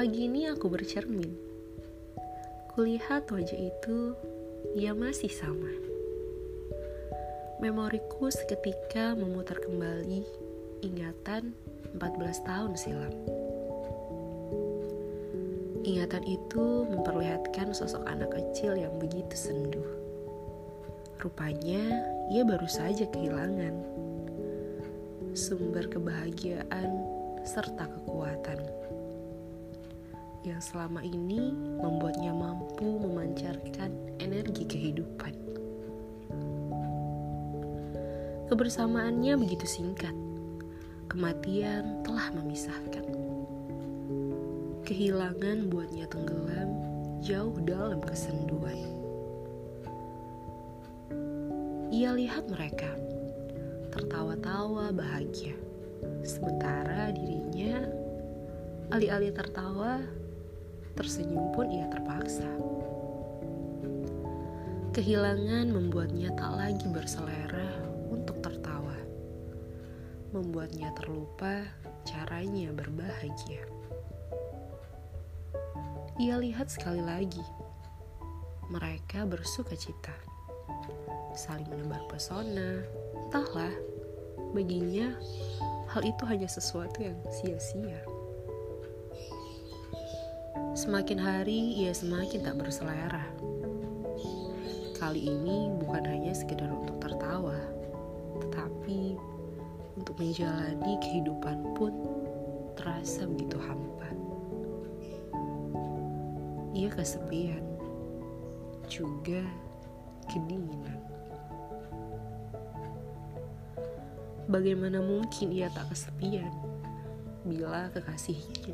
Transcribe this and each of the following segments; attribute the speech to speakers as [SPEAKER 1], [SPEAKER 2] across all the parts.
[SPEAKER 1] Pagi ini aku bercermin. Kulihat wajah itu, ia masih sama. Memoriku seketika memutar kembali ingatan 14 tahun silam. Ingatan itu memperlihatkan sosok anak kecil yang begitu sendu. Rupanya ia baru saja kehilangan sumber kebahagiaan serta kekuatan yang selama ini membuatnya mampu memancarkan energi kehidupan. Kebersamaannya begitu singkat, kematian telah memisahkan. Kehilangan buatnya tenggelam jauh dalam kesenduan. Ia lihat mereka tertawa-tawa bahagia, sementara dirinya alih-alih tertawa tersenyum pun ia terpaksa. Kehilangan membuatnya tak lagi berselera untuk tertawa. Membuatnya terlupa caranya berbahagia. Ia lihat sekali lagi. Mereka bersuka cita. Saling menebar pesona. Entahlah, baginya hal itu hanya sesuatu yang sia-sia. Semakin hari ia semakin tak berselera. Kali ini bukan hanya sekedar untuk tertawa, tetapi untuk menjalani kehidupan pun terasa begitu hampa. Ia kesepian, juga kedinginan. Bagaimana mungkin ia tak kesepian bila kekasihnya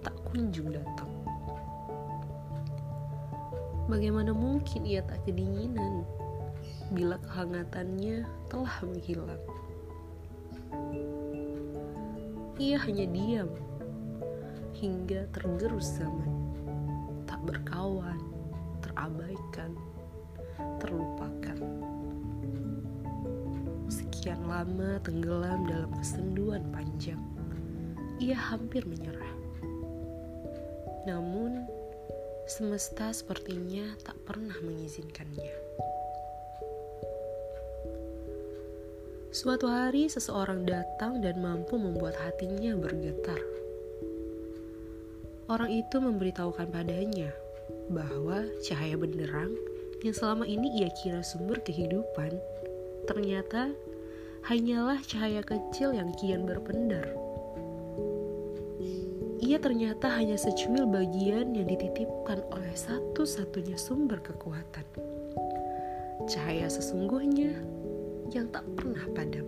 [SPEAKER 1] tak kunjung datang? Bagaimana mungkin ia tak kedinginan bila kehangatannya telah menghilang? Ia hanya diam hingga tergerus zaman, tak berkawan, terabaikan, terlupakan. Sekian lama tenggelam dalam kesenduan panjang, ia hampir menyerah. Namun, Semesta sepertinya tak pernah mengizinkannya. Suatu hari, seseorang datang dan mampu membuat hatinya bergetar. Orang itu memberitahukan padanya bahwa cahaya benderang yang selama ini ia kira sumber kehidupan ternyata hanyalah cahaya kecil yang kian berpendar ia ternyata hanya secuil bagian yang dititipkan oleh satu-satunya sumber kekuatan. Cahaya sesungguhnya yang tak pernah padam.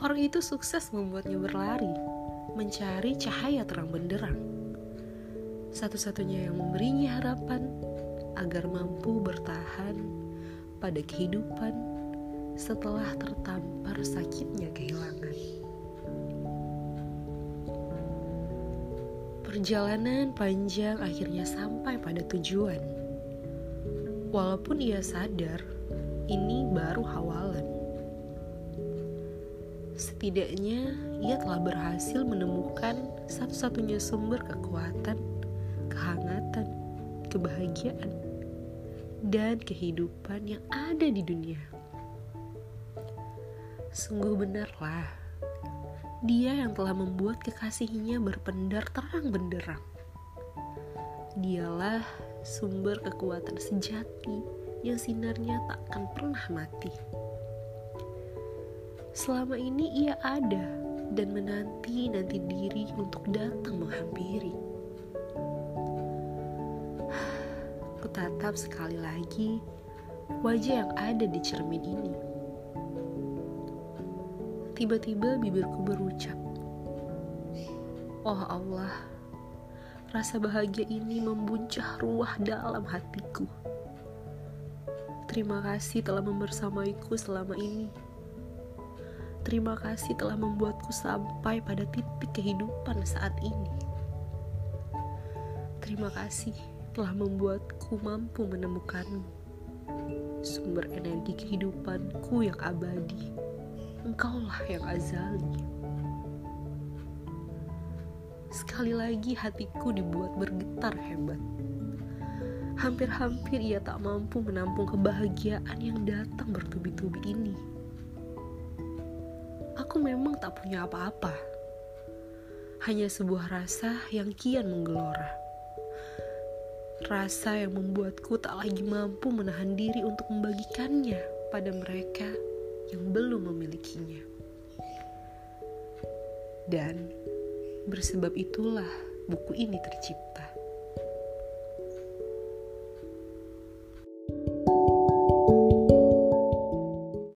[SPEAKER 1] Orang itu sukses membuatnya berlari, mencari cahaya terang benderang. Satu-satunya yang memberinya harapan agar mampu bertahan pada kehidupan setelah tertampar sakitnya kehilangan. Perjalanan panjang akhirnya sampai pada tujuan. Walaupun ia sadar, ini baru hawalan. Setidaknya ia telah berhasil menemukan satu-satunya sumber kekuatan, kehangatan, kebahagiaan, dan kehidupan yang ada di dunia. Sungguh benarlah dia yang telah membuat kekasihnya berpendar terang benderang. Dialah sumber kekuatan sejati yang sinarnya takkan pernah mati. Selama ini ia ada dan menanti-nanti diri untuk datang menghampiri. Kutatap sekali lagi wajah yang ada di cermin ini Tiba-tiba bibirku berucap, "Oh Allah, rasa bahagia ini membuncah ruah dalam hatiku. Terima kasih telah membersamaiku selama ini. Terima kasih telah membuatku sampai pada titik kehidupan saat ini. Terima kasih telah membuatku mampu menemukanmu, sumber energi kehidupanku yang abadi." Engkaulah yang azali. sekali lagi hatiku dibuat bergetar hebat. Hampir-hampir ia tak mampu menampung kebahagiaan yang datang bertubi-tubi ini. Aku memang tak punya apa-apa. Hanya sebuah rasa yang kian menggelora. Rasa yang membuatku tak lagi mampu menahan diri untuk membagikannya pada mereka yang belum memilikinya. Dan bersebab itulah buku ini tercipta.